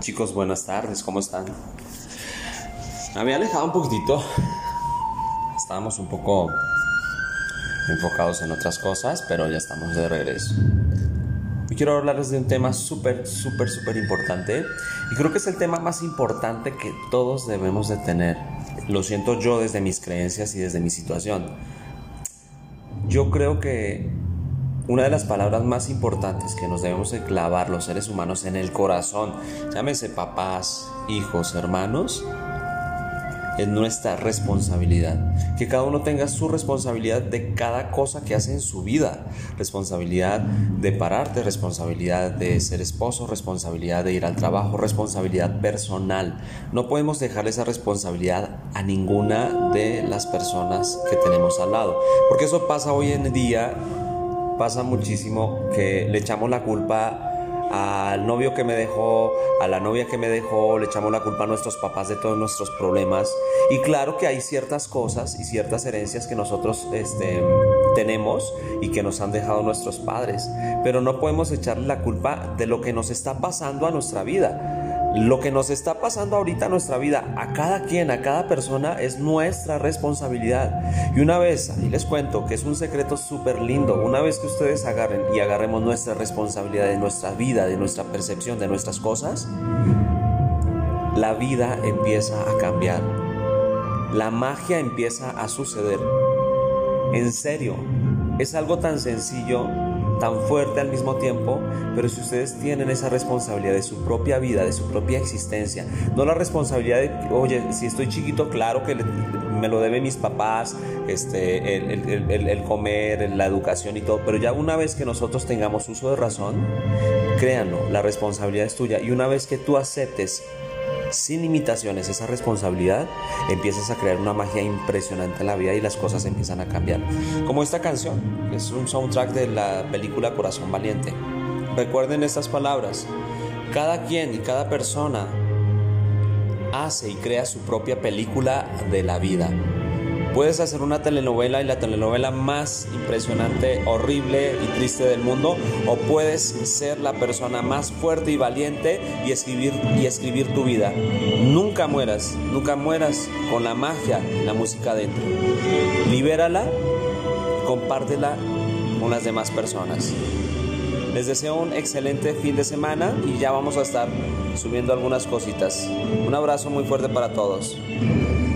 Chicos, buenas tardes, ¿cómo están? Me había alejado un poquitito. Estábamos un poco enfocados en otras cosas, pero ya estamos de regreso. Y quiero hablarles de un tema súper, súper, súper importante. Y creo que es el tema más importante que todos debemos de tener. Lo siento yo desde mis creencias y desde mi situación. Yo creo que una de las palabras más importantes que nos debemos de clavar los seres humanos en el corazón, llámese papás, hijos, hermanos, es nuestra responsabilidad. Que cada uno tenga su responsabilidad de cada cosa que hace en su vida. Responsabilidad de pararte, responsabilidad de ser esposo, responsabilidad de ir al trabajo, responsabilidad personal. No podemos dejar esa responsabilidad a ninguna de las personas que tenemos al lado. Porque eso pasa hoy en día, pasa muchísimo que le echamos la culpa al novio que me dejó, a la novia que me dejó, le echamos la culpa a nuestros papás de todos nuestros problemas. Y claro que hay ciertas cosas y ciertas herencias que nosotros este, tenemos y que nos han dejado nuestros padres, pero no podemos echarle la culpa de lo que nos está pasando a nuestra vida. Lo que nos está pasando ahorita en nuestra vida, a cada quien, a cada persona, es nuestra responsabilidad. Y una vez, y les cuento que es un secreto súper lindo, una vez que ustedes agarren y agarremos nuestra responsabilidad de nuestra vida, de nuestra percepción, de nuestras cosas, la vida empieza a cambiar. La magia empieza a suceder. En serio, es algo tan sencillo tan fuerte al mismo tiempo, pero si ustedes tienen esa responsabilidad de su propia vida, de su propia existencia, no la responsabilidad de, oye, si estoy chiquito, claro que me lo deben mis papás, este, el, el, comer, la educación y todo, pero ya una vez que nosotros tengamos uso de razón, créanlo, la responsabilidad es tuya. Y una vez que tú aceptes sin limitaciones esa responsabilidad, empiezas a crear una magia impresionante en la vida y las cosas empiezan a cambiar. Como esta canción, es un soundtrack de la película Corazón Valiente. Recuerden estas palabras. Cada quien y cada persona hace y crea su propia película de la vida. Puedes hacer una telenovela y la telenovela más impresionante, horrible y triste del mundo, o puedes ser la persona más fuerte y valiente y escribir y escribir tu vida. Nunca mueras, nunca mueras con la magia, la música dentro. Libérala, compártela con las demás personas. Les deseo un excelente fin de semana y ya vamos a estar subiendo algunas cositas. Un abrazo muy fuerte para todos.